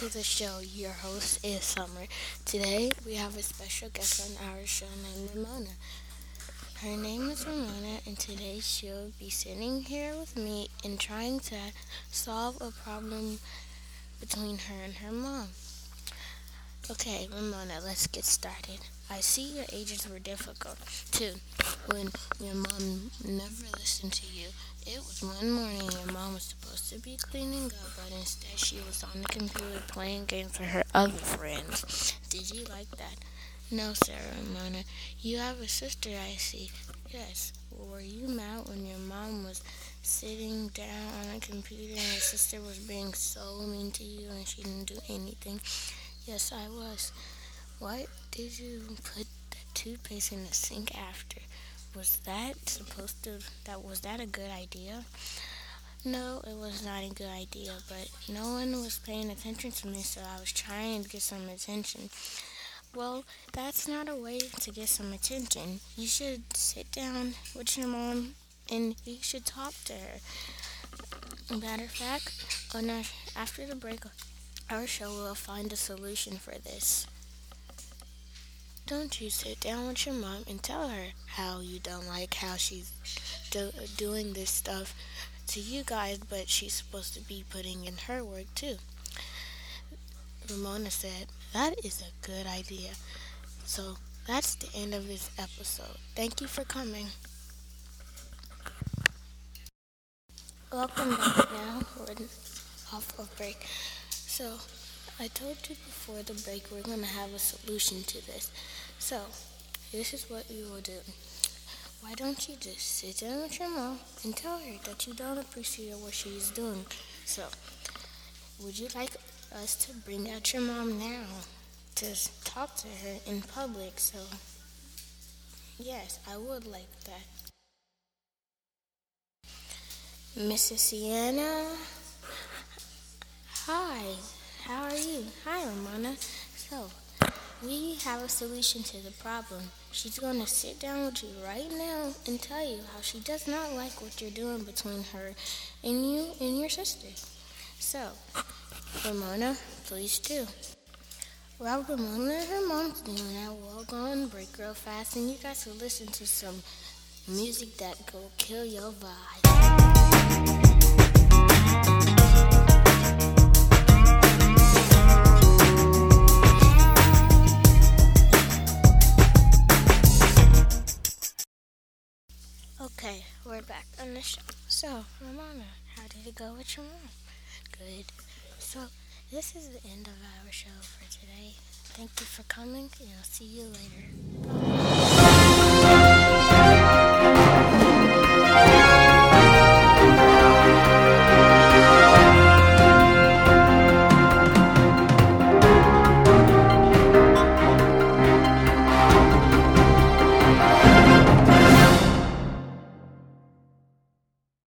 This is Summer. Today we have a special guest on our show named Ramona. Her name is Ramona, and today she'll be sitting here with me and trying to solve a problem between her and her mom. Okay, Ramona, let's get started. I see your ages were difficult too when your mom never listened to you. It was one morning your mom was supposed to be cleaning up, but instead she was on the computer playing games with her other friends. Did you like that? No, Sarah Ramona. You have a sister, I see. Yes. Were you mad when your mom was sitting down on a computer and your sister was being so mean to you and she didn't do anything? Yes, I was. Why did you put the toothpaste in the sink after? Was that supposed to that was that a good idea? No, it was not a good idea, but no one was paying attention to me, so I was trying to get some attention. Well, that's not a way to get some attention. You should sit down with your mom and you should talk to her. Matter of fact, on our, after the break, our show will find a solution for this. Don't you sit down with your mom and tell her how you don't like how she's do- doing this stuff to you guys, but she's supposed to be putting in her work too. Ramona said, That is a good idea. So that's the end of this episode. Thank you for coming. Welcome back now. We're off of break. So, I told you before the break we're going to have a solution to this. So, this is what we will do. Why don't you just sit down with your mom and tell her that you don't appreciate what she's doing? So, would you like us to bring out your mom now to talk to her in public? So, yes, I would like that. Mrs. Sienna? Hi, how are you? Hi, Ramona. So, we have a solution to the problem. She's going to sit down with you right now and tell you how she does not like what you're doing between her and you and your sister. So, Ramona, please do. While Ramona and her mom's doing that, we'll go on break real fast and you guys will listen to some music that will kill your vibe. Okay, we're back on the show. So, Ramona, how did it go with your mom? Good. So, this is the end of our show for today. Thank you for coming, and I'll see you later.